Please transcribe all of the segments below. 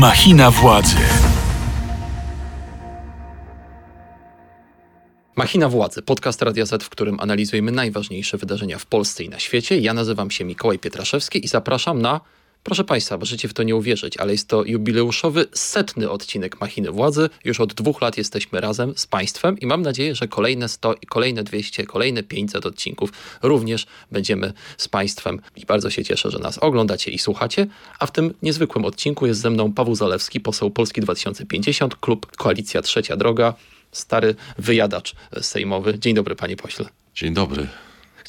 Machina władzy. Machina Władzy, podcast Radia Z, w którym analizujemy najważniejsze wydarzenia w Polsce i na świecie. Ja nazywam się Mikołaj Pietraszewski i zapraszam na, proszę Państwa, możecie w to nie uwierzyć, ale jest to jubileuszowy setny odcinek Machiny Władzy. Już od dwóch lat jesteśmy razem z Państwem i mam nadzieję, że kolejne 100, kolejne 200, kolejne 500 odcinków również będziemy z Państwem. I bardzo się cieszę, że nas oglądacie i słuchacie. A w tym niezwykłym odcinku jest ze mną Paweł Zalewski, poseł Polski 2050, klub Koalicja Trzecia Droga stary wyjadacz sejmowy. Dzień dobry, panie pośle. Dzień dobry.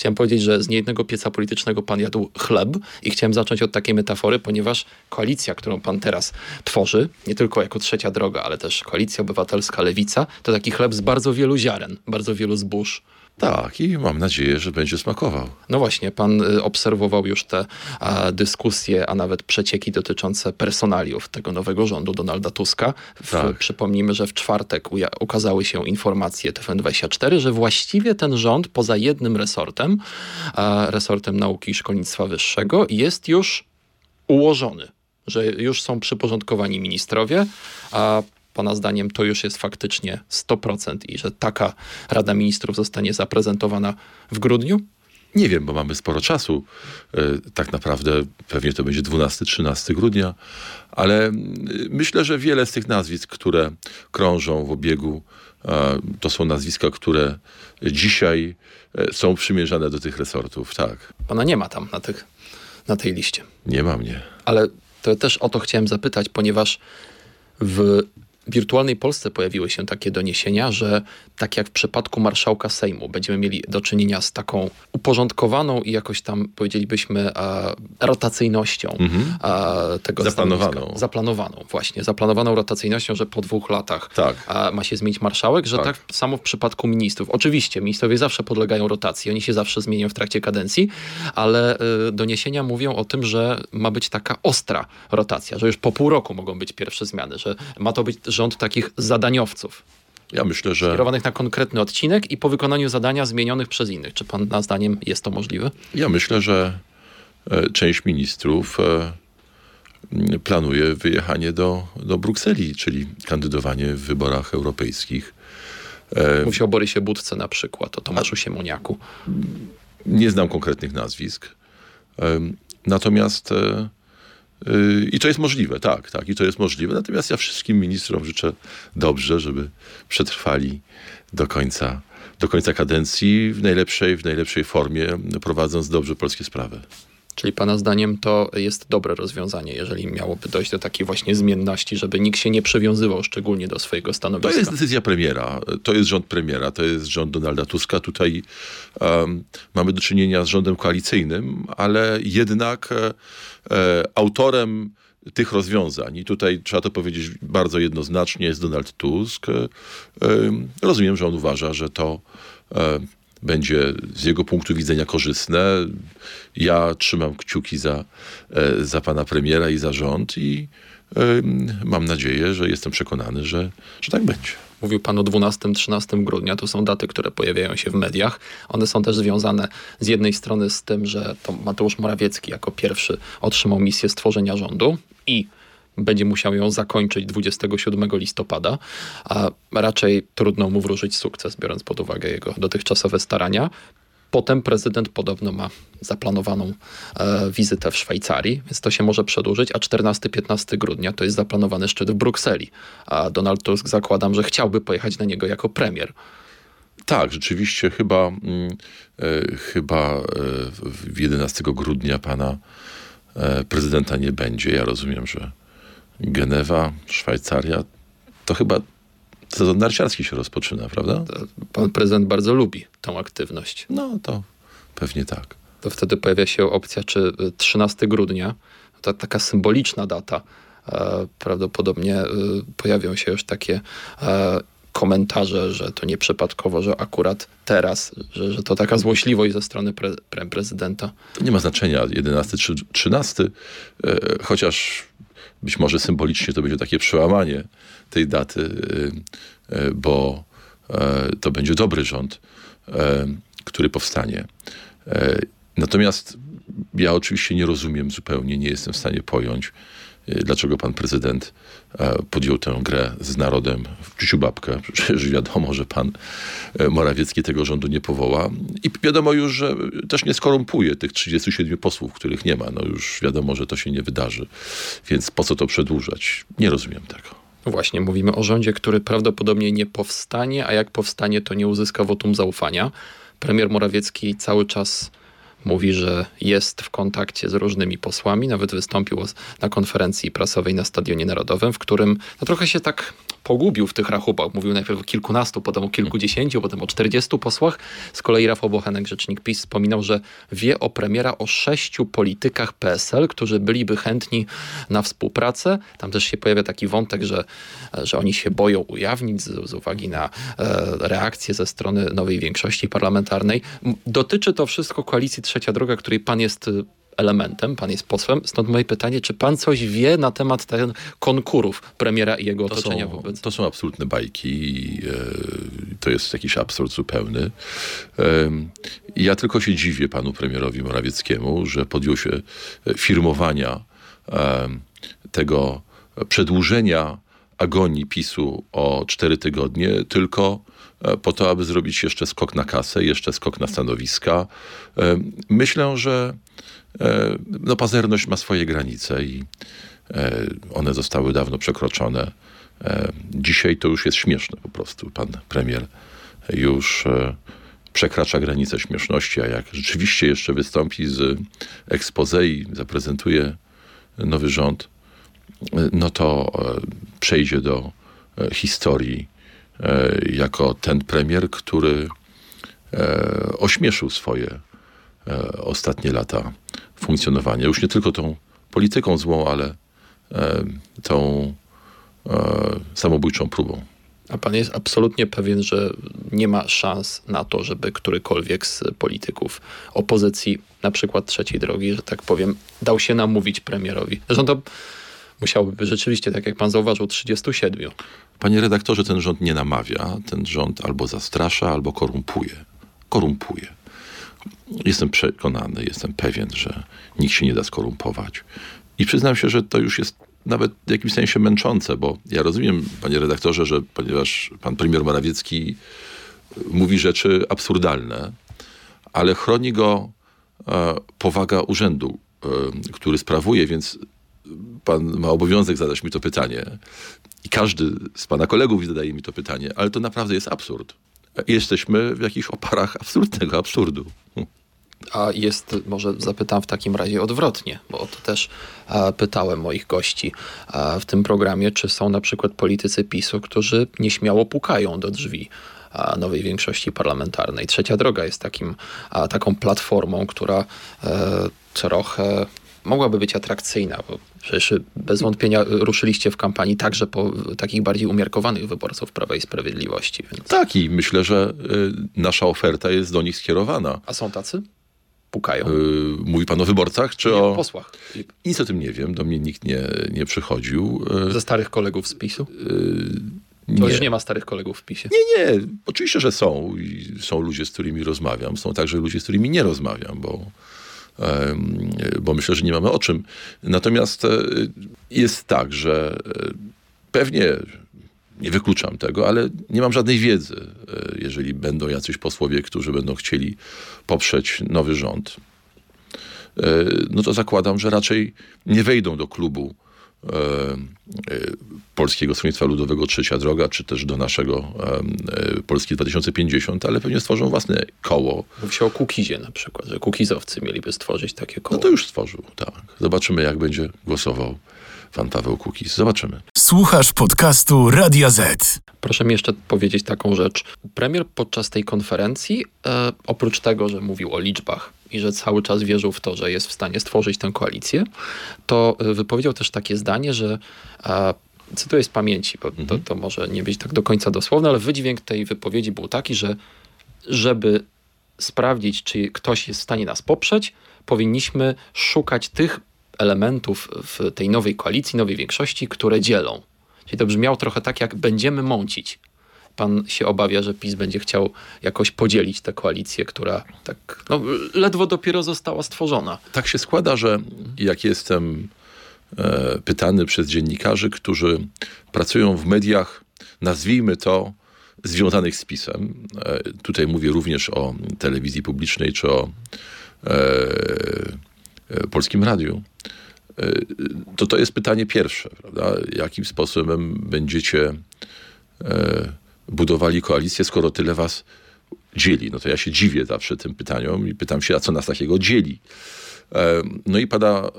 Chciałem powiedzieć, że z niejednego pieca politycznego pan jadł chleb i chciałem zacząć od takiej metafory, ponieważ koalicja, którą pan teraz tworzy, nie tylko jako trzecia droga, ale też koalicja obywatelska, lewica, to taki chleb z bardzo wielu ziaren, bardzo wielu zbóż. Tak, i mam nadzieję, że będzie smakował. No właśnie, pan y, obserwował już te a, dyskusje, a nawet przecieki dotyczące personaliów tego nowego rządu Donalda Tuska. W, Tak. Przypomnijmy, że w czwartek ukazały się informacje TFN24, że właściwie ten rząd poza jednym resortem, a, resortem nauki i szkolnictwa wyższego, jest już ułożony, że już są przyporządkowani ministrowie, a Pana zdaniem to już jest faktycznie 100% i że taka Rada Ministrów zostanie zaprezentowana w grudniu? Nie wiem, bo mamy sporo czasu. E, Tak naprawdę pewnie to będzie 12-13 grudnia, ale myślę, że wiele z tych nazwisk, które krążą w obiegu, to są nazwiska, które dzisiaj e, są przymierzane do tych resortów. Tak, Pana nie ma tam na, tych, na tej liście. nie ma mnie. Ale to też o to chciałem zapytać, ponieważ w wirtualnej Polsce pojawiły się takie doniesienia, że tak jak w przypadku marszałka Sejmu będziemy mieli do czynienia z taką uporządkowaną i jakoś tam powiedzielibyśmy a, rotacyjnością a, tego Mhm. Zaplanowaną. stanowiska. Zaplanowaną, właśnie. Zaplanowaną rotacyjnością, że po dwóch latach Tak. a, ma się zmienić marszałek, że tak. Tak. samo w przypadku ministrów. Oczywiście ministrowie zawsze podlegają rotacji, oni się zawsze zmieniają w trakcie kadencji, ale y, doniesienia mówią o tym, że ma być taka ostra rotacja, że już po pół roku mogą być pierwsze zmiany, że ma to być rząd takich zadaniowców, Ja myślę, że, kierowanych na konkretny odcinek i po wykonaniu zadania zmienionych przez innych. Czy pan zdaniem jest to możliwe? ja myślę, że e, część ministrów e, planuje wyjechanie do, do Brukseli, czyli kandydowanie w wyborach europejskich. E, Mówi się o Borysie Budce na przykład, o Tomaszu Siemoniaku. Nie znam konkretnych nazwisk. Natomiast i to jest możliwe, tak, tak, i to jest możliwe. Natomiast ja wszystkim ministrom życzę dobrze, żeby przetrwali do końca, do końca kadencji w najlepszej, w najlepszej formie, prowadząc dobrze polskie sprawy. Czyli pana zdaniem to jest dobre rozwiązanie, jeżeli miałoby dojść do takiej właśnie zmienności, żeby nikt się nie przywiązywał szczególnie do swojego To stanowiska. jest decyzja premiera, to jest rząd premiera, to jest rząd Donalda Tuska. Tutaj em, mamy do czynienia z rządem koalicyjnym, ale jednak e, e, autorem tych rozwiązań, i tutaj trzeba to powiedzieć bardzo jednoznacznie, jest Donald Tusk. E, em, rozumiem, że on uważa, że to e, będzie z jego punktu widzenia korzystne. Ja trzymam kciuki za, e, za pana premiera i za rząd i mam nadzieję, że jestem przekonany, że, że tak będzie. Mówił pan o 12-13 grudnia, to są daty, które pojawiają się w mediach. One są też związane z jednej strony z tym, że to Mateusz Morawiecki jako pierwszy otrzymał misję stworzenia rządu i będzie musiał ją zakończyć 27 listopada, a raczej trudno mu wróżyć sukces, biorąc pod uwagę jego dotychczasowe starania. Potem prezydent podobno ma zaplanowaną e, wizytę w Szwajcarii, więc to się może przedłużyć, a 14-15 grudnia to jest zaplanowany szczyt w Brukseli. A Donald Tusk zakładam, że chciałby pojechać na niego jako premier. Tak, rzeczywiście chyba, mm, e, chyba e, w 11 grudnia pana e, prezydenta nie będzie. Ja rozumiem, że Genewa, Szwajcaria, to chyba sezon narciarski się rozpoczyna, prawda? Pan prezydent bardzo lubi tą aktywność. No to pewnie tak. To wtedy pojawia się opcja, czy y, 13 grudnia, to taka symboliczna data, e, prawdopodobnie y, pojawią się już takie e, komentarze, że to nieprzypadkowo, że akurat teraz, że, że to taka złośliwość ze strony pre, pre, prezydenta. To nie ma znaczenia 11 czy 13, e, chociaż być może symbolicznie to będzie takie przełamanie tej daty, e, e, bo e, to będzie dobry rząd, e, który powstanie. E, Natomiast ja oczywiście nie rozumiem zupełnie, nie jestem w stanie pojąć, dlaczego pan prezydent podjął tę grę z narodem w ciuciu babkę. Przecież wiadomo, że pan Morawiecki tego rządu nie powoła i wiadomo już, że też nie skorumpuje tych 37 posłów, których nie ma. No już wiadomo, że to się nie wydarzy. Więc po co to przedłużać? Nie rozumiem tego. No właśnie, mówimy o rządzie, który prawdopodobnie nie powstanie, a jak powstanie, to nie uzyska wotum zaufania. Premier Morawiecki cały czas mówi, że jest w kontakcie z różnymi posłami, nawet wystąpił na konferencji prasowej na Stadionie Narodowym, w którym no, trochę się tak pogubił w tych rachubach. Mówił najpierw o kilkunastu, potem o kilkudziesięciu, potem o czterdziestu posłach. Z kolei Rafał Bochenek, rzecznik PiS, wspominał, że wie o premiera o sześciu politykach PSL, którzy byliby chętni na współpracę. Tam też się pojawia taki wątek, że, że oni się boją ujawnić z, z uwagi na e, reakcję ze strony nowej większości parlamentarnej. Dotyczy to wszystko koalicji Trzecia Droga, której pan jest elementem, pan jest posłem, stąd moje pytanie, czy pan coś wie na temat ten konkurów premiera i jego otoczenia to są, wobec? To są absolutne bajki, e, to jest jakiś absurd zupełny. Ja tylko się dziwię panu premierowi Morawieckiemu, że podjął się firmowania e, tego przedłużenia agonii PiSu o cztery tygodnie, tylko po to, aby zrobić jeszcze skok na kasę, jeszcze skok na stanowiska. Myślę, że E, no, pazerność ma swoje granice i e, one zostały dawno przekroczone. E, dzisiaj to już jest śmieszne po prostu. Pan premier już przekracza granicę śmieszności, a jak rzeczywiście jeszcze wystąpi z expose i zaprezentuje nowy rząd, no to przejdzie do historii jako ten premier, który ośmieszył swoje ostatnie lata funkcjonowania. Już nie tylko tą polityką złą, ale e, tą e, samobójczą próbą. A pan jest absolutnie pewien, że nie ma szans na to, żeby którykolwiek z polityków opozycji, na przykład trzeciej drogi, że tak powiem, dał się namówić premierowi. Zresztą to musiałoby być rzeczywiście, tak jak pan zauważył, 37. Panie redaktorze, ten rząd nie namawia. Ten rząd albo zastrasza, albo korumpuje. Korumpuje. Jestem przekonany, jestem pewien, że nikt się nie da skorumpować. I przyznam się, że to już jest nawet w jakimś sensie męczące, bo ja rozumiem, panie redaktorze, że ponieważ pan premier Morawiecki mówi rzeczy absurdalne, ale chroni go e, powaga urzędu, e, który sprawuje, więc pan ma obowiązek zadać mi to pytanie. I każdy z pana kolegów zadaje mi to pytanie, ale to naprawdę jest absurd. Jesteśmy w jakichś oparach absolutnego absurdu. A jest, może zapytam w takim razie odwrotnie, bo to też a, pytałem moich gości a, w tym programie, czy są na przykład politycy PiSu, którzy nieśmiało pukają do drzwi a, nowej większości parlamentarnej. Trzecia droga jest takim, taką platformą, która e, trochę mogłaby być atrakcyjna, bo przecież bez wątpienia ruszyliście w kampanii także po takich bardziej umiarkowanych wyborców Prawa i Sprawiedliwości. Więc... Tak i myślę, że y, nasza oferta jest do nich skierowana. A są tacy? pukają. Yy, mówi pan o wyborcach, czy nie, o... posłach. Nic o tym nie wiem, do mnie nikt nie, nie przychodził. Yy, Ze starych kolegów z PiSu? Yy, to już nie ma starych kolegów w PiSie. Nie, nie. Oczywiście, że są. I są ludzie, z którymi rozmawiam. Są także ludzie, z którymi nie rozmawiam, bo, bo myślę, że nie mamy o czym. Natomiast e, jest tak, że e, pewnie nie wykluczam tego, ale nie mam żadnej wiedzy, e, jeżeli będą jacyś posłowie, którzy będą chcieli poprzeć nowy rząd. No to zakładam, że raczej nie wejdą do klubu Polskiego Stronnictwa Ludowego Trzecia Droga, czy też do naszego Polski 2050, ale pewnie stworzą własne koło. Mówi się o Kukizie na przykład, że Kukizowcy mieliby stworzyć takie koło. No to już stworzył, tak. Zobaczymy, jak będzie głosował pan Paweł Kukiz. Zobaczymy. Słuchasz podcastu Radia Z. Proszę mi jeszcze powiedzieć taką rzecz. Premier podczas tej konferencji, e, oprócz tego, że mówił o liczbach i że cały czas wierzył w to, że jest w stanie stworzyć tę koalicję, to e, wypowiedział też takie zdanie, że e, cytuję z pamięci, bo to, mhm. to może nie być tak do końca dosłowne, ale wydźwięk tej wypowiedzi był taki, że żeby sprawdzić, czy ktoś jest w stanie nas poprzeć, powinniśmy szukać tych elementów w tej nowej koalicji, nowej większości, które dzielą. Czyli to brzmiało trochę tak, jak będziemy mącić. Pan się obawia, że PiS będzie chciał jakoś podzielić tę koalicję, która tak no, ledwo dopiero została stworzona. Tak się składa, że jak jestem e, pytany przez dziennikarzy, którzy pracują w mediach, nazwijmy to, związanych z PiSem. E, tutaj mówię również o telewizji publicznej czy o e, Polskim Radiu. E, to to jest pytanie pierwsze, prawda? Jakim sposobem będziecie e, budowali koalicję, skoro tyle was dzieli? No to ja się dziwię zawsze tym pytaniom i pytam się, a co nas takiego dzieli? E, no i pada e,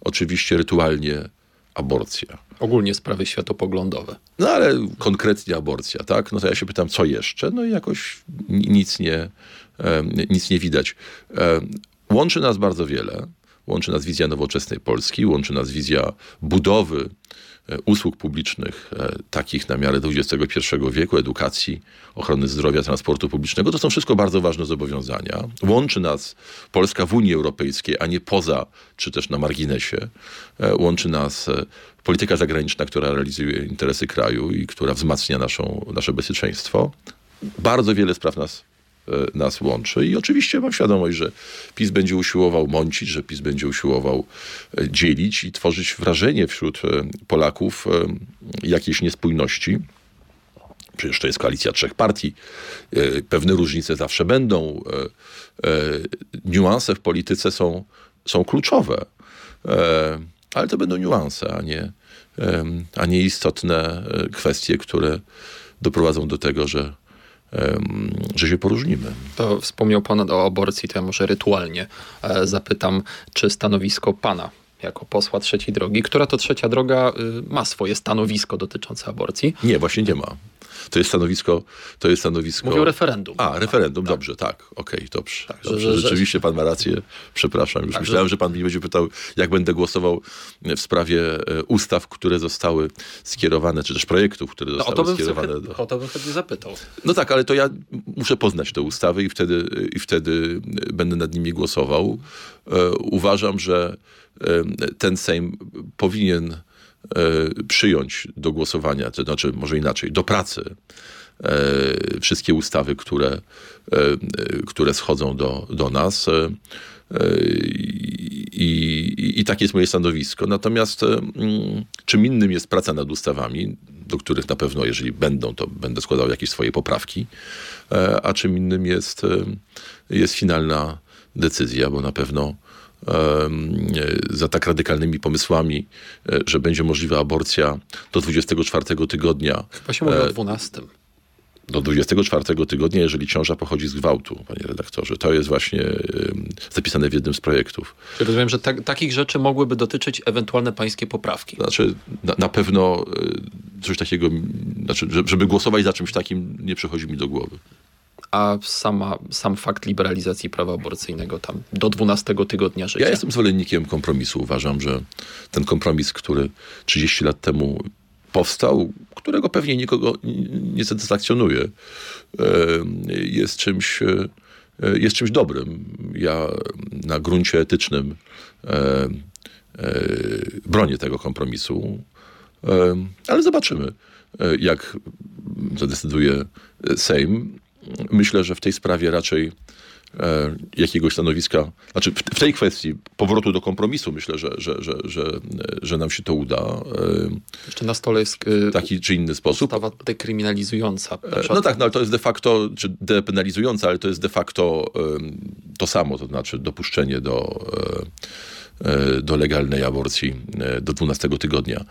oczywiście rytualnie aborcja. Ogólnie sprawy światopoglądowe. No ale konkretnie aborcja, tak? No to ja się pytam, co jeszcze? No i jakoś ni- nic nie, nic nie widać. Łączy nas bardzo wiele. Łączy nas wizja nowoczesnej Polski, łączy nas wizja budowy e, usług publicznych, e, takich na miarę XXI wieku, edukacji, ochrony zdrowia, transportu publicznego. To są wszystko bardzo ważne zobowiązania. Łączy nas Polska w Unii Europejskiej, a nie poza, czy też na marginesie. E, Łączy nas polityka zagraniczna, która realizuje interesy kraju i która wzmacnia naszą, nasze bezpieczeństwo. Bardzo wiele spraw nas nas łączy i oczywiście mam świadomość, że PiS będzie usiłował mącić, że PiS będzie usiłował e, dzielić i tworzyć wrażenie wśród e, Polaków e, jakiejś niespójności. Przecież to jest koalicja trzech partii. E, Pewne różnice zawsze będą. E, e, Niuanse w polityce są, są kluczowe. E, Ale to będą niuanse, a nie, a nie istotne e, kwestie, które doprowadzą do tego, że, że się poróżnimy. To wspomniał pan o aborcji, to ja może rytualnie e, zapytam, czy stanowisko pana jako posła trzeciej drogi, która to trzecia droga y, ma swoje stanowisko dotyczące aborcji. Nie, właśnie nie ma. To jest stanowisko. To jest stanowisko. Mówię o referendum. A, referendum, dobrze, tak. Okej, dobrze. Tak, dobrze. że- że- Rzeczywiście pan ma rację. Przepraszam. Już Tak, myślałem, że- że pan mnie będzie pytał, jak będę głosował w sprawie e, ustaw, które zostały skierowane, czy też projektów, które No, o, zostały to skierowane chęt, do. o to bym chętnie zapytał. No tak, ale to ja muszę poznać te ustawy i wtedy, i wtedy będę nad nimi głosował. E, uważam, że e, ten Sejm powinien e, przyjąć do głosowania, to znaczy może inaczej, do pracy e, wszystkie ustawy, które, e, e, które schodzą do, do nas. E, e, I, i, I takie jest moje stanowisko. Natomiast e, mm, czym innym jest praca nad ustawami, do których na pewno, jeżeli będą, to będę składał jakieś swoje poprawki, e, a czym innym jest, e, jest finalna decyzja, bo na pewno e, za tak radykalnymi pomysłami, e, że będzie możliwa aborcja do 24 tygodnia, Chyba się mówi o 12. do 24 tygodnia, jeżeli ciąża pochodzi z gwałtu, panie redaktorze. To jest właśnie zapisane w jednym z projektów. Czyli rozumiem, że tak, takich rzeczy mogłyby dotyczyć ewentualne pańskie poprawki. Znaczy, na, na pewno e, coś takiego, znaczy, że- żeby głosować za czymś takim, nie przychodzi mi do głowy. A sama, sam fakt liberalizacji prawa aborcyjnego tam do 12 tygodnia życia. Ja jestem zwolennikiem kompromisu. Uważam, że ten kompromis, który 30 lat temu powstał, którego pewnie nikogo nie satysfakcjonuje, e, jest czymś, e, jest czymś dobrym. Ja na gruncie etycznym e, bronię tego kompromisu, ale zobaczymy, jak zadecyduje Sejm. Myślę, że w tej sprawie raczej e, jakiegoś stanowiska, znaczy w, tej kwestii powrotu do kompromisu myślę, że, że, że, że, że nam się to uda e, Jeszcze na stole jest w taki czy inny sposób. ustawa dekryminalizująca. E, No tak, no ale to jest de facto, czy depenalizujące, ale to jest de facto to samo, to znaczy dopuszczenie do, e, e, do legalnej aborcji e, do 12 tygodnia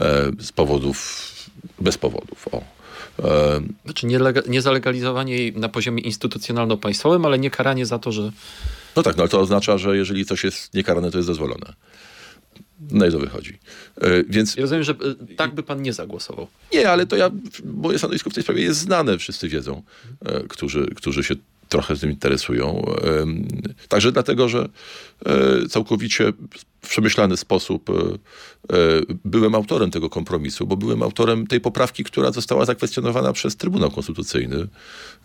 e, z powodów, bez powodów. O. E, Znaczy nie, nie zalegalizowanie jej na poziomie instytucjonalno-państwowym, ale nie karanie za to, że No tak, no ale to oznacza, że jeżeli coś jest niekarane, to jest dozwolone. No i to wychodzi. E, Więc ja rozumiem, że y, tak by pan nie zagłosował. nie, ale to ja, moje stanowisko w tej sprawie jest znane, wszyscy wiedzą, e, którzy, którzy się trochę tym interesują. Także dlatego, że e, całkowicie przemyślany sposób e, e, byłem autorem tego kompromisu, bo byłem autorem tej poprawki, która została zakwestionowana przez Trybunał Konstytucyjny.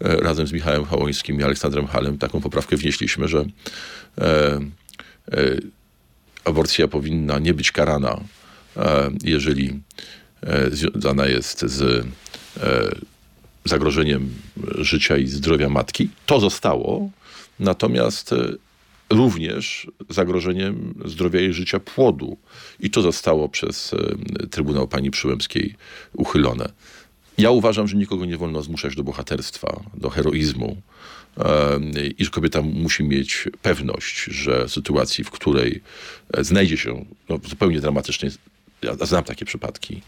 E, Razem z Michałem Hałońskim i Aleksandrem Halem taką poprawkę wnieśliśmy, że aborcja powinna nie być karana, jeżeli związana jest z zagrożeniem życia i zdrowia matki. To zostało, natomiast również zagrożeniem zdrowia i życia płodu. I to zostało przez e, Trybunał Pani Przyłębskiej uchylone. Ja uważam, że nikogo nie wolno zmuszać do bohaterstwa, do heroizmu. e, I że kobieta musi mieć pewność, że w sytuacji, w której e, znajdzie się no, zupełnie dramatycznej, ja znam takie przypadki,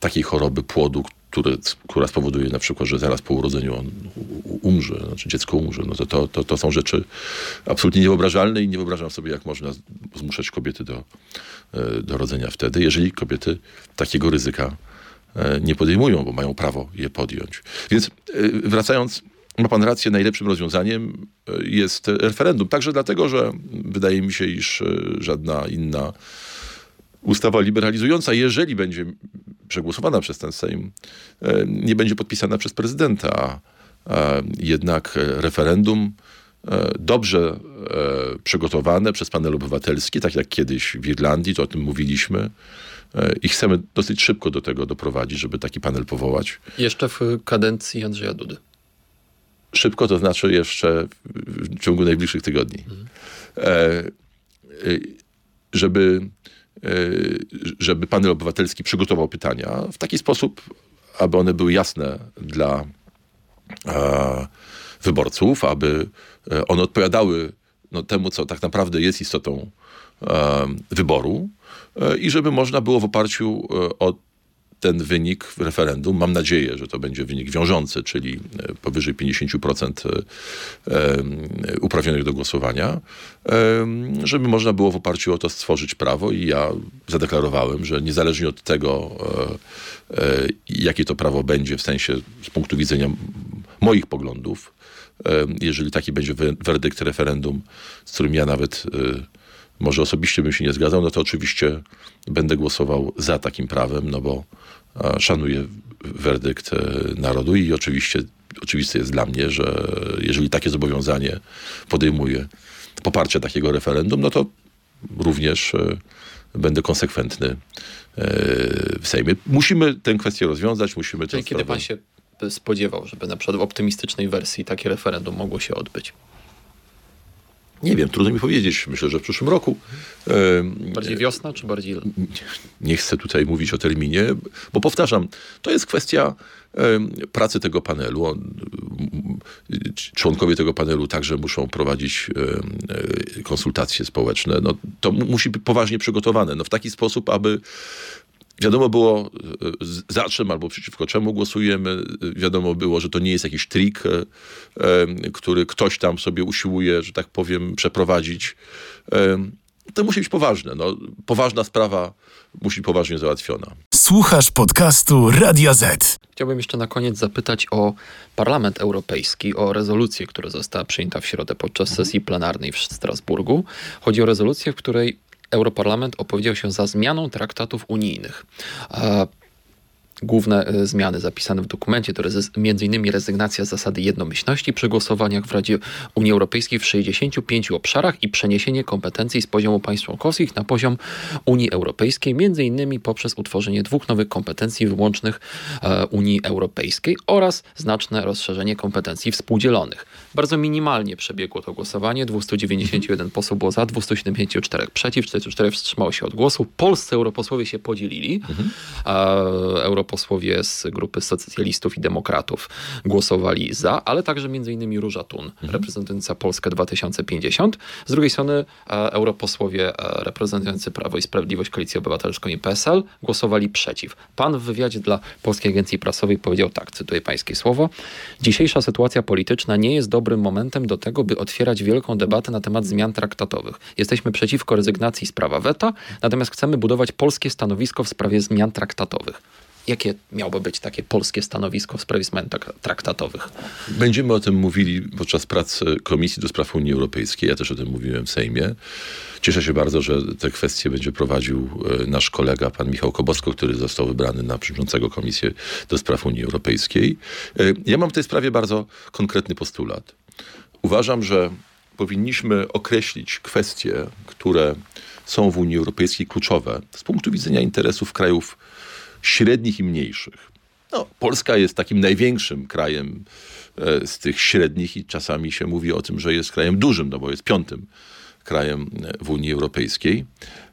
takiej choroby płodu, który, która spowoduje na przykład, że zaraz po urodzeniu on umrze, znaczy dziecko umrze, no to, to, to, to są rzeczy absolutnie niewyobrażalne i nie wyobrażam sobie, jak można zmuszać kobiety do, e, do rodzenia wtedy, jeżeli kobiety takiego ryzyka e, nie podejmują, bo mają prawo je podjąć. Więc e, wracając, ma pan rację, najlepszym rozwiązaniem jest referendum. Także dlatego, że wydaje mi się, iż żadna inna ustawa liberalizująca, jeżeli będzie przegłosowana przez ten Sejm, e, nie będzie podpisana przez prezydenta. Jednak referendum e, dobrze e, przygotowane przez panel obywatelski, tak jak kiedyś w Irlandii, to o tym mówiliśmy. I chcemy dosyć szybko do tego doprowadzić, żeby taki panel powołać. Jeszcze w kadencji Andrzeja Dudy. Szybko to znaczy jeszcze w- ciągu najbliższych tygodni. E, żeby, żeby panel obywatelski przygotował pytania w taki sposób, aby one były jasne dla e, wyborców, aby e, one odpowiadały no, temu, co tak naprawdę jest istotą e, wyboru i żeby można było w oparciu o ten wynik referendum, mam nadzieję, że to będzie wynik wiążący, czyli e, powyżej 50% e, e, uprawnionych do głosowania, żeby można było w oparciu o to stworzyć prawo i ja zadeklarowałem, że niezależnie od tego, jakie to prawo będzie w sensie z punktu widzenia moich poglądów, jeżeli taki będzie we- werdykt referendum, z którym ja nawet może osobiście bym się nie zgadzał, no to oczywiście będę głosował za takim prawem, no bo szanuję werdykt e, narodu i oczywiście oczywiste jest dla mnie, że jeżeli takie zobowiązanie podejmuje poparcie takiego referendum, no to również e, będę konsekwentny e, w Sejmie. Musimy tę kwestię rozwiązać, musimy Czyli kiedy sprawę- pan się spodziewał, żeby na przykład w optymistycznej wersji takie referendum mogło się odbyć? Nie wiem, trudno mi powiedzieć. Myślę, że w przyszłym roku. E, Bardziej wiosna czy bardziej... nie chcę tutaj mówić o terminie, bo powtarzam, to jest kwestia pracy tego panelu. Członkowie tego panelu także muszą prowadzić e, konsultacje społeczne. No, to mu- musi być poważnie przygotowane. No, w taki sposób, aby wiadomo było e, za czym albo przeciwko czemu głosujemy. E, Wiadomo było, że to nie jest jakiś trik, e, em, który ktoś tam sobie usiłuje, że tak powiem, przeprowadzić. Em, To musi być poważne. No, poważna sprawa musi być poważnie załatwiona. Słuchasz podcastu Radia Z. Chciałbym jeszcze na koniec zapytać o Parlament Europejski, o rezolucję, która została przyjęta w środę podczas sesji plenarnej w Strasburgu. Chodzi o rezolucję, w której Europarlament opowiedział się za zmianą traktatów unijnych. Główne e, zmiany zapisane w dokumencie to m.in. rezygnacja z zasady jednomyślności przy głosowaniach w Radzie Unii Europejskiej w 65 obszarach i przeniesienie kompetencji z poziomu państw członkowskich na poziom Unii Europejskiej, m.in. poprzez utworzenie dwóch nowych kompetencji wyłącznych e, Unii Europejskiej oraz znaczne rozszerzenie kompetencji współdzielonych. Bardzo minimalnie przebiegło to głosowanie. 291 posłów było za, 274 przeciw, 44 wstrzymało się od głosu. Polscy europosłowie się podzielili. A europosłowie z grupy socjalistów i demokratów głosowali za, ale także m.in. Róża Tun, reprezentująca Polskę 2050. Z drugiej strony europosłowie reprezentujący Prawo i Sprawiedliwość, Koalicję Obywatelską i PSL głosowali przeciw. Pan w wywiadzie dla Polskiej Agencji Prasowej powiedział tak, cytuję pańskie słowo. Dzisiejsza sytuacja polityczna nie jest dobrym momentem do tego, by otwierać wielką debatę na temat zmian traktatowych. Jesteśmy przeciwko rezygnacji z prawa weta, natomiast chcemy budować polskie stanowisko w sprawie zmian traktatowych. Jakie miałoby być takie polskie stanowisko w sprawie zmian trak- traktatowych? Będziemy o tym mówili podczas prac Komisji do Spraw Unii Europejskiej. Ja też o tym mówiłem w Sejmie. Cieszę się bardzo, że te kwestie będzie prowadził e, nasz kolega, pan Michał Kobosko, który został wybrany na przewodniczącego Komisji do Spraw Unii Europejskiej. E, Ja mam w tej sprawie bardzo konkretny postulat. Uważam, że powinniśmy określić kwestie, które są w Unii Europejskiej kluczowe z punktu widzenia interesów krajów średnich i mniejszych. No, Polska jest takim największym krajem e, z tych średnich i czasami się mówi o tym, że jest krajem dużym, no bo jest piątym krajem e, w Unii Europejskiej.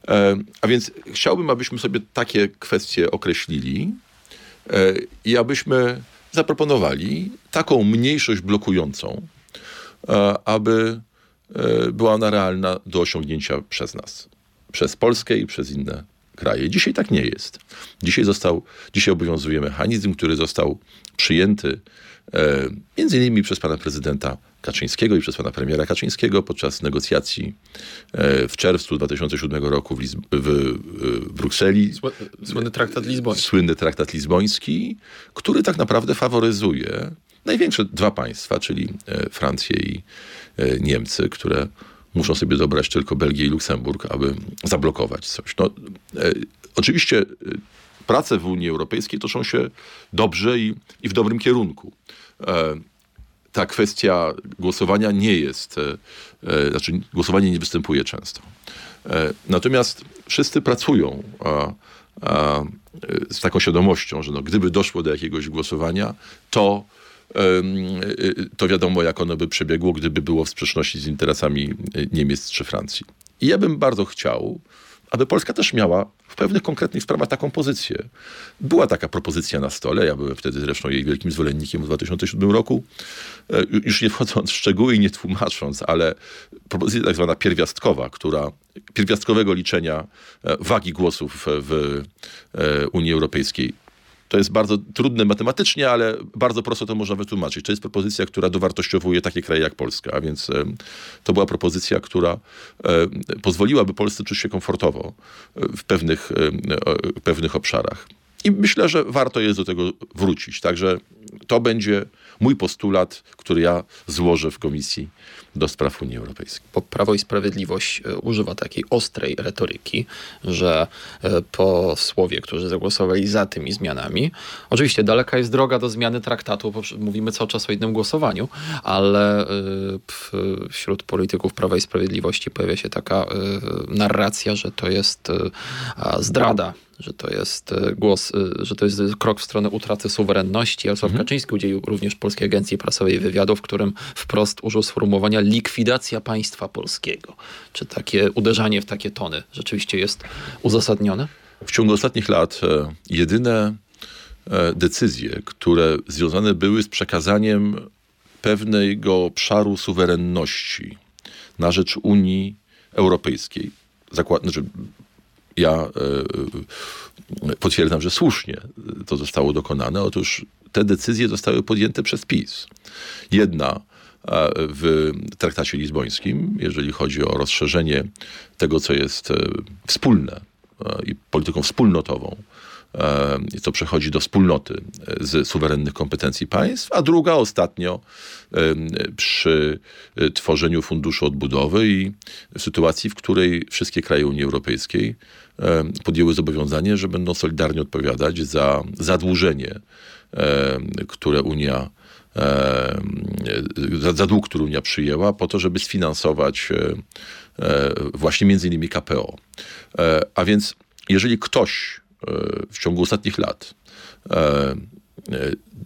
E, a więc chciałbym, abyśmy sobie takie kwestie określili i abyśmy zaproponowali taką mniejszość blokującą, aby była ona realna do osiągnięcia przez nas, przez Polskę i przez inne kraje. Dzisiaj tak nie jest. Dzisiaj, został, dzisiaj obowiązuje mechanizm, który został przyjęty e, między innymi przez pana prezydenta Kaczyńskiego i przez pana premiera Kaczyńskiego podczas negocjacji e, w czerwcu 2007 roku w, Lizb- w, Brukseli. Sły- Słynny traktat lizboński. Słynny traktat lizboński, który tak naprawdę faworyzuje największe dwa państwa, czyli e, Francję i e, Niemcy, które muszą sobie dobrać tylko Belgię i Luksemburg, aby zablokować coś. No, e, oczywiście e, prace w Unii Europejskiej toczą się dobrze i, i w dobrym kierunku. E, ta kwestia głosowania nie jest, e, e, znaczy głosowanie nie występuje często. E, Natomiast wszyscy pracują a, a, e, z taką świadomością, że no, gdyby doszło do jakiegoś głosowania, to, to wiadomo, jak ono by przebiegło, gdyby było w sprzeczności z interesami e, Niemiec czy Francji. I ja bym bardzo chciał, aby Polska też miała w pewnych konkretnych sprawach taką pozycję. Była taka propozycja na stole, ja byłem wtedy zresztą jej wielkim zwolennikiem w 2007 roku, E, już nie wchodząc w szczegóły i nie tłumacząc, ale propozycja tak zwana pierwiastkowa, która pierwiastkowego liczenia e, wagi głosów w e, Unii Europejskiej. To jest bardzo trudne matematycznie, ale bardzo prosto to można wytłumaczyć. To jest propozycja, która dowartościowuje takie kraje jak Polska, a więc to była propozycja, która pozwoliłaby Polsce czuć się komfortowo w pewnych, pewnych obszarach. I myślę, że warto jest do tego wrócić. Także to będzie mój postulat, który ja złożę w Komisji do Spraw Unii Europejskiej. bo Prawo i Sprawiedliwość e, używa takiej ostrej retoryki, że e, posłowie, którzy zagłosowali za tymi zmianami, oczywiście daleka jest droga do zmiany traktatu, bo mówimy cały czas o jednym głosowaniu, ale e, wśród polityków Prawa i Sprawiedliwości pojawia się taka narracja, że to jest zdrada. Że to jest e, głos, e, że to jest krok w stronę utraty suwerenności. Jarosław Kaczyński udzielił również Polskiej Agencji Prasowej wywiadu, w którym wprost użył sformułowania likwidacja państwa polskiego. Czy takie uderzanie w takie tony rzeczywiście jest uzasadnione? W ciągu ostatnich lat e, jedyne decyzje, które związane były z przekazaniem pewnego obszaru suwerenności na rzecz Unii Europejskiej, zakład, znaczy ja e, e, potwierdzam, że słusznie to zostało dokonane. Otóż te decyzje zostały podjęte przez PiS. Jedna e, w traktacie lizbońskim, jeżeli chodzi o rozszerzenie tego, co jest wspólne i polityką wspólnotową, co przechodzi do wspólnoty e, z suwerennych kompetencji państw, a druga ostatnio e, przy e, tworzeniu Funduszu Odbudowy i w sytuacji, w której wszystkie kraje Unii Europejskiej e, podjęły zobowiązanie, że będą solidarnie odpowiadać za zadłużenie, e, które Unia e, za, za dług, który Unia przyjęła, po to, żeby sfinansować e, e, właśnie między innymi KPO. E, A więc jeżeli ktoś e, w ciągu ostatnich lat e, e,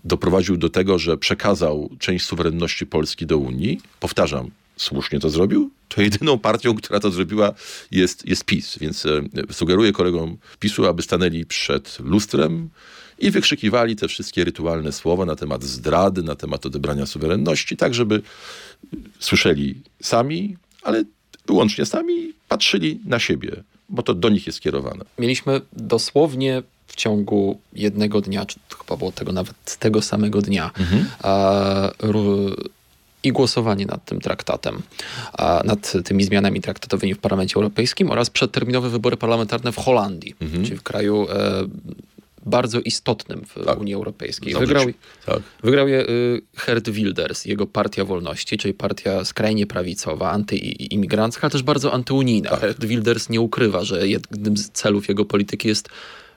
doprowadził do tego, że przekazał część suwerenności Polski do Unii, powtarzam, słusznie to zrobił, to jedyną partią, która to zrobiła jest, jest PiS. Więc e, sugeruję kolegom PiSu, aby stanęli przed lustrem i wykrzykiwali te wszystkie rytualne słowa na temat zdrady, na temat odebrania suwerenności, tak żeby słyszeli sami, ale wyłącznie sami patrzyli na siebie, bo to do nich jest kierowane. Mieliśmy dosłownie w ciągu jednego dnia, czy to chyba było tego nawet tego samego dnia, ru- i głosowanie nad tym traktatem, nad tymi zmianami traktatowymi w Parlamencie Europejskim oraz przedterminowe wybory parlamentarne w Holandii, czyli w kraju e, bardzo istotnym w Tak. Unii Europejskiej. Wygrał, tak. Wygrał je y, Gerd Wilders, jego Partia Wolności, czyli partia skrajnie prawicowa, antyimigrancka, ale też bardzo antyunijna. Tak. Gerd Wilders nie ukrywa, że jednym z celów jego polityki jest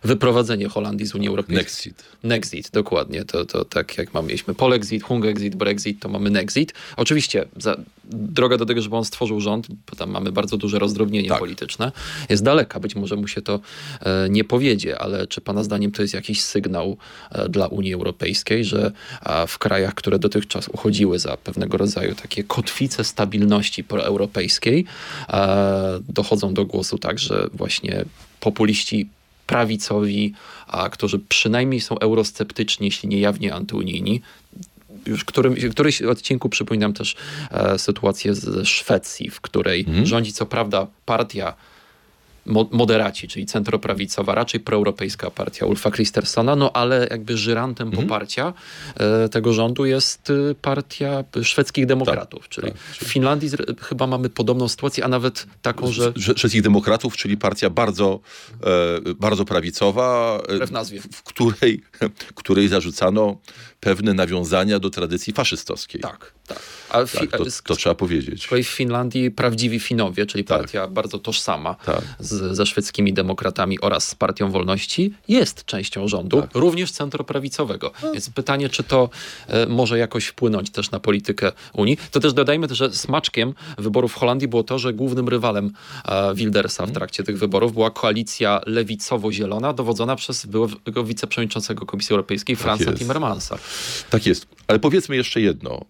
wyprowadzenie Holandii z Unii Europejskiej. Nexit. Nexit, dokładnie. To, to tak jak mamy, mieliśmy Polexit, Hungexit, Brexit, to mamy Nexit. Oczywiście za, droga do tego, żeby on stworzył rząd, bo tam mamy bardzo duże rozdrobnienie Tak. polityczne, jest daleka. Być może mu się to e, nie powiedzie, ale czy pana zdaniem to jest jakiś sygnał e, dla Unii Europejskiej, że a, w krajach, które dotychczas uchodziły za pewnego rodzaju takie kotwice stabilności proeuropejskiej, e, dochodzą do głosu także właśnie populiści prawicowi, a, którzy przynajmniej są eurosceptyczni, jeśli nie jawnie antyunijni. Już w którym, w którymś odcinku przypominam też e, sytuację ze Szwecji, w której rządzi co prawda partia moderaci, czyli centroprawicowa, raczej proeuropejska partia Ulfa Kristersona, no ale jakby żyrantem poparcia e, tego rządu jest y, partia szwedzkich demokratów, czyli tak. w Finlandii zre- chyba mamy podobną sytuację, a nawet taką, że wszystkich demokratów, czyli partia bardzo, e, bardzo prawicowa, e, Wbrew nazwie. w, w której, której zarzucano pewne nawiązania do tradycji faszystowskiej. tak, tak. A Tak, to, z- to trzeba powiedzieć. z w Finlandii prawdziwi Finowie, czyli Tak. partia bardzo tożsama Tak. Z, ze szwedzkimi demokratami oraz z Partią Wolności, jest częścią rządu, Tak. również centroprawicowego. Więc pytanie, czy to e, może jakoś wpłynąć też na politykę Unii. To też dodajmy, że smaczkiem wyborów w Holandii było to, że głównym rywalem e, Wildersa Mhm. w trakcie tych wyborów była koalicja lewicowo-zielona, dowodzona przez byłego wiceprzewodniczącego Komisji Europejskiej Franza jest. Timmermansa. Tak jest. Ale powiedzmy jeszcze jedno,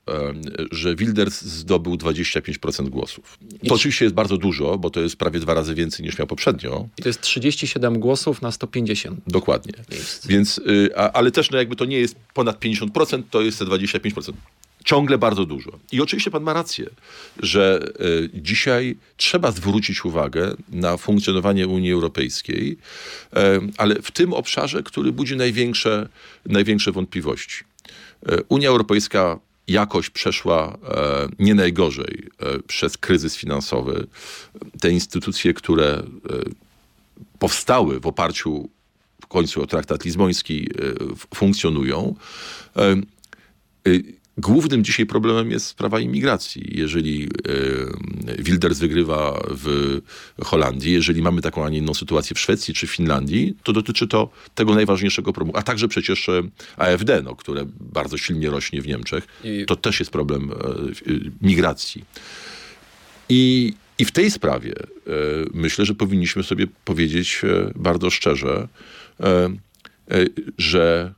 że Wilders zdobył 25% głosów. To oczywiście jest bardzo dużo, bo to jest prawie dwa razy więcej niż miał poprzednio. I to jest 37 głosów na 150 Dokładnie. miejsc. Więc, y, a, ale też no jakby to nie jest ponad 50%, to jest te 25%. Ciągle bardzo dużo. I oczywiście pan ma rację, że y, dzisiaj trzeba zwrócić uwagę na funkcjonowanie Unii Europejskiej, y, ale w tym obszarze, który budzi największe, największe wątpliwości. Y, Unia Europejska jakoś przeszła e, nie najgorzej e, przez kryzys finansowy. Te instytucje, które e, powstały w oparciu w końcu o traktat lizboński funkcjonują. Głównym dzisiaj problemem jest sprawa imigracji. Jeżeli e, Wilders wygrywa w Holandii, jeżeli mamy taką, a nie inną sytuację w Szwecji czy w Finlandii, to dotyczy to tego najważniejszego problemu. A także przecież e, AfD, no, które bardzo silnie rośnie w Niemczech. To też jest problem e, migracji. I, I w tej sprawie myślę, że powinniśmy sobie powiedzieć bardzo szczerze, że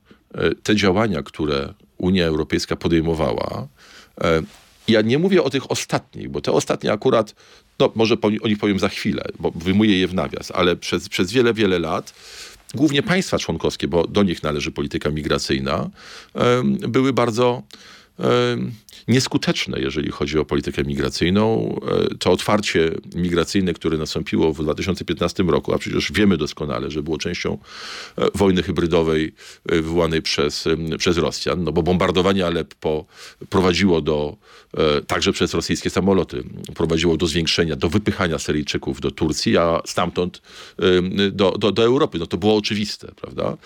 te działania, które Unia Europejska podejmowała, e, ja nie mówię o tych ostatnich, bo te ostatnie akurat, no może o nich powiem za chwilę, bo wyjmuję je w nawias, ale przez, przez wiele, wiele lat głównie państwa członkowskie, bo do nich należy polityka migracyjna, były bardzo nieskuteczne, jeżeli chodzi o politykę migracyjną. E, To otwarcie migracyjne, które nastąpiło w 2015 roku, a przecież wiemy doskonale, że było częścią e, wojny hybrydowej e, wywołanej przez, przez Rosjan, no bo bombardowanie Aleppo prowadziło do, także przez rosyjskie samoloty, prowadziło do zwiększenia, do wypychania Syryjczyków do Turcji, a stamtąd do, do, do Europy. No to było oczywiste, prawda?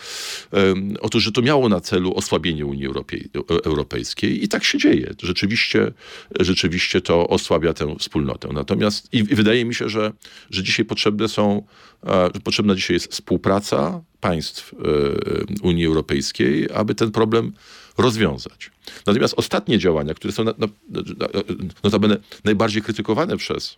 Otóż, że to miało na celu osłabienie Unii Europej, Europejskiej i tak się dzieje. Rzeczywiście, rzeczywiście to osłabia tę wspólnotę. Natomiast i, i wydaje mi się, że, że dzisiaj potrzebne są, e, potrzebna dzisiaj jest współpraca państw e, Unii Europejskiej, aby ten problem rozwiązać. Natomiast ostatnie działania, które są na, na, notabene najbardziej krytykowane przez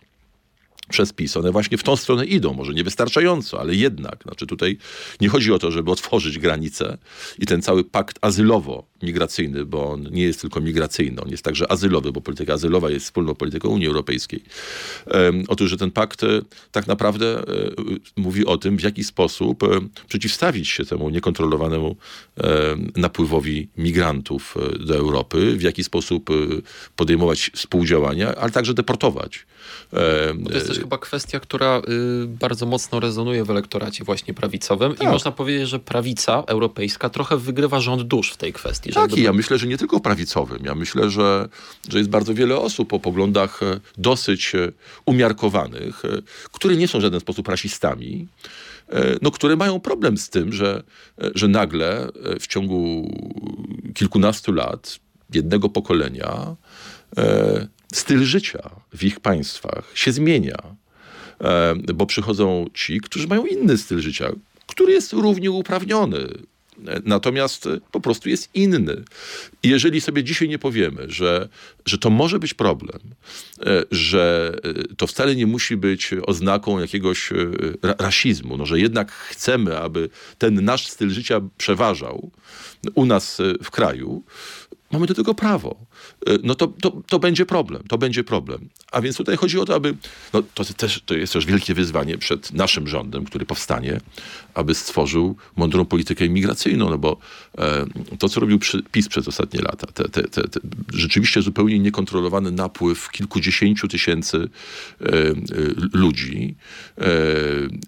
przez PiS. One właśnie w tą stronę idą, może niewystarczająco, ale jednak. Znaczy tutaj nie chodzi o to, żeby otworzyć granice i ten cały pakt azylowo-migracyjny, bo on nie jest tylko migracyjny, on jest także azylowy, bo polityka azylowa jest wspólną polityką Unii Europejskiej. Um, otóż, że ten pakt e, tak naprawdę e, mówi o tym, w jaki sposób e, przeciwstawić się temu niekontrolowanemu napływowi migrantów do Europy, w jaki sposób podejmować współdziałania, ale także deportować. E, To jest też chyba kwestia, która y, bardzo mocno rezonuje w elektoracie właśnie prawicowym i Tak. można powiedzieć, że prawica europejska trochę wygrywa rząd dusz w tej kwestii. Tak, i ja myślę, że nie tylko prawicowym. Ja myślę, że, że jest bardzo wiele osób o poglądach e, dosyć e, umiarkowanych, e, które nie są w żaden sposób rasistami, e, no, które mają problem z tym, że, e, że nagle e, w ciągu kilkunastu lat, jednego pokolenia, e, styl życia w ich państwach się zmienia. E, Bo przychodzą ci, którzy mają inny styl życia, który jest równie uprawniony. Natomiast po prostu jest inny. I jeżeli sobie dzisiaj nie powiemy, że, że to może być problem, że to wcale nie musi być oznaką jakiegoś rasizmu, no, że jednak chcemy, aby ten nasz styl życia przeważał u nas w kraju, mamy do tego prawo. E, no to, to, to będzie problem, to będzie problem. A więc tutaj chodzi o to, aby, no to, też, to jest też wielkie wyzwanie przed naszym rządem, który powstanie, aby stworzył mądrą politykę imigracyjną, no bo e, to, co robił przy, PiS przez ostatnie lata, te, te, te, te, rzeczywiście zupełnie niekontrolowany napływ kilkudziesięciu tysięcy e, e, ludzi, e,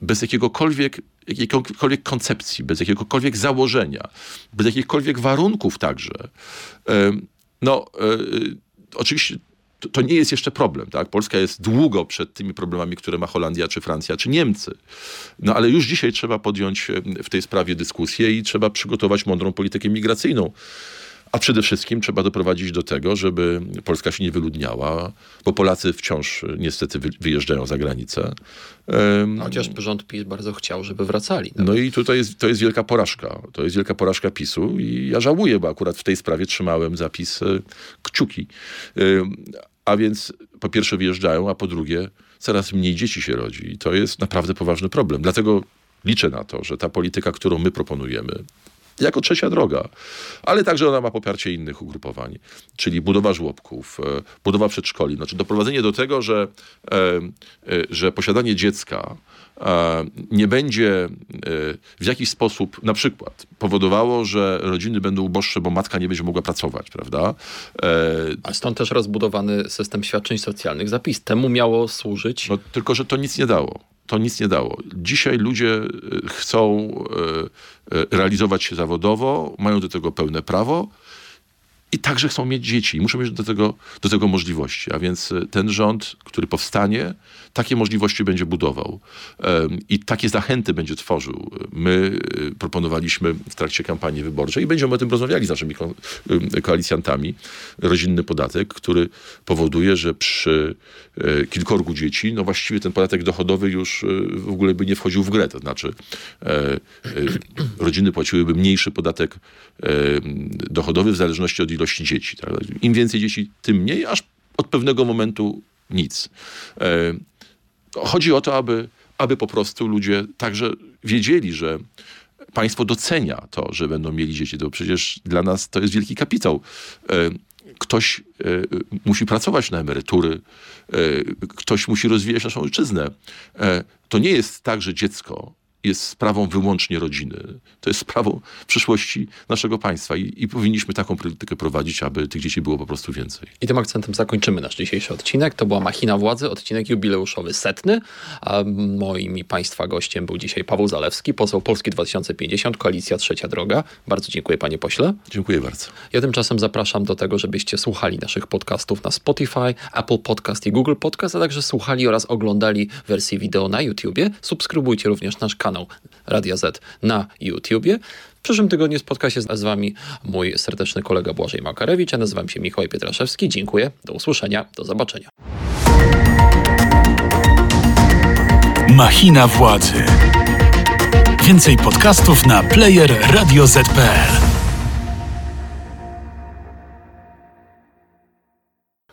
bez jakiegokolwiek jakiejkolwiek koncepcji, bez jakiegokolwiek założenia, bez jakichkolwiek warunków także. No, e, oczywiście to, nie jest jeszcze problem. Tak? Polska jest długo przed tymi problemami, które ma Holandia, czy Francja, czy Niemcy. No ale już dzisiaj trzeba podjąć w tej sprawie dyskusję i trzeba przygotować mądrą politykę migracyjną. A przede wszystkim trzeba doprowadzić do tego, żeby Polska się nie wyludniała, bo Polacy wciąż niestety wyjeżdżają za granicę. No, chociaż rząd PiS bardzo chciał, żeby wracali. No i tutaj jest, to jest wielka porażka. To jest wielka porażka PiSu i ja żałuję, bo akurat w tej sprawie trzymałem zapis e, kciuki. A więc po pierwsze wyjeżdżają, a po drugie coraz mniej dzieci się rodzi. I to jest naprawdę poważny problem. Dlatego liczę na to, że ta polityka, którą my proponujemy, jako trzecia droga. Ale także ona ma poparcie innych ugrupowań, czyli budowa żłobków, e, budowa przedszkoli. Znaczy doprowadzenie do tego, że, e, e, że posiadanie dziecka nie będzie w jakiś sposób na przykład powodowało, że rodziny będą uboższe, bo matka nie będzie mogła pracować, prawda? A stąd też rozbudowany system świadczeń socjalnych. Zapis temu miało służyć. No, tylko, że to nic nie dało to nic nie dało. Dzisiaj ludzie e, chcą e, e, realizować się zawodowo, mają do tego pełne prawo i także chcą mieć dzieci. Muszą mieć do tego, do tego możliwości. A więc ten rząd, który powstanie, takie możliwości będzie budował i takie zachęty będzie tworzył. My y, proponowaliśmy w trakcie kampanii wyborczej i będziemy o tym rozmawiali z naszymi y, koalicjantami. Rodzinny podatek, który powoduje, że przy y, kilkorgu dzieci, no właściwie ten podatek dochodowy już w ogóle by nie wchodził w grę. To znaczy e, rodziny płaciłyby mniejszy podatek dochodowy w zależności od ilości dzieci. Im więcej dzieci, tym mniej, aż od pewnego momentu nic. E, Chodzi o to, aby, aby po prostu ludzie także wiedzieli, że państwo docenia to, że będą mieli dzieci. To przecież dla nas to jest wielki kapitał. E, ktoś e, musi pracować na emerytury, ktoś musi rozwijać naszą ojczyznę. To nie jest tak, że dziecko jest sprawą wyłącznie rodziny. To jest sprawą przyszłości naszego państwa i, i, powinniśmy taką politykę prowadzić, aby tych dzieci było po prostu więcej. I tym akcentem zakończymy nasz dzisiejszy odcinek. To była Machina Władzy, odcinek jubileuszowy setny. A moim i Państwa gościem był dzisiaj Paweł Zalewski, poseł Polski 2050, Koalicja Trzecia Droga. Bardzo dziękuję panie pośle. Dziękuję bardzo. Ja tymczasem zapraszam do tego, żebyście słuchali naszych podcastów na Spotify, Apple Podcast i Google Podcast, a także słuchali oraz oglądali wersję wideo na YouTubie. Subskrybujcie również nasz kanał kanał Radia Z na YouTubie. W przyszłym tygodniu spotka się z Wami mój serdeczny kolega Błażej Makarewicz. Ja nazywam się Mikołaj Pietraszewski. Dziękuję, do usłyszenia, do zobaczenia. Machina władzy. Więcej podcastów na player radioz.pl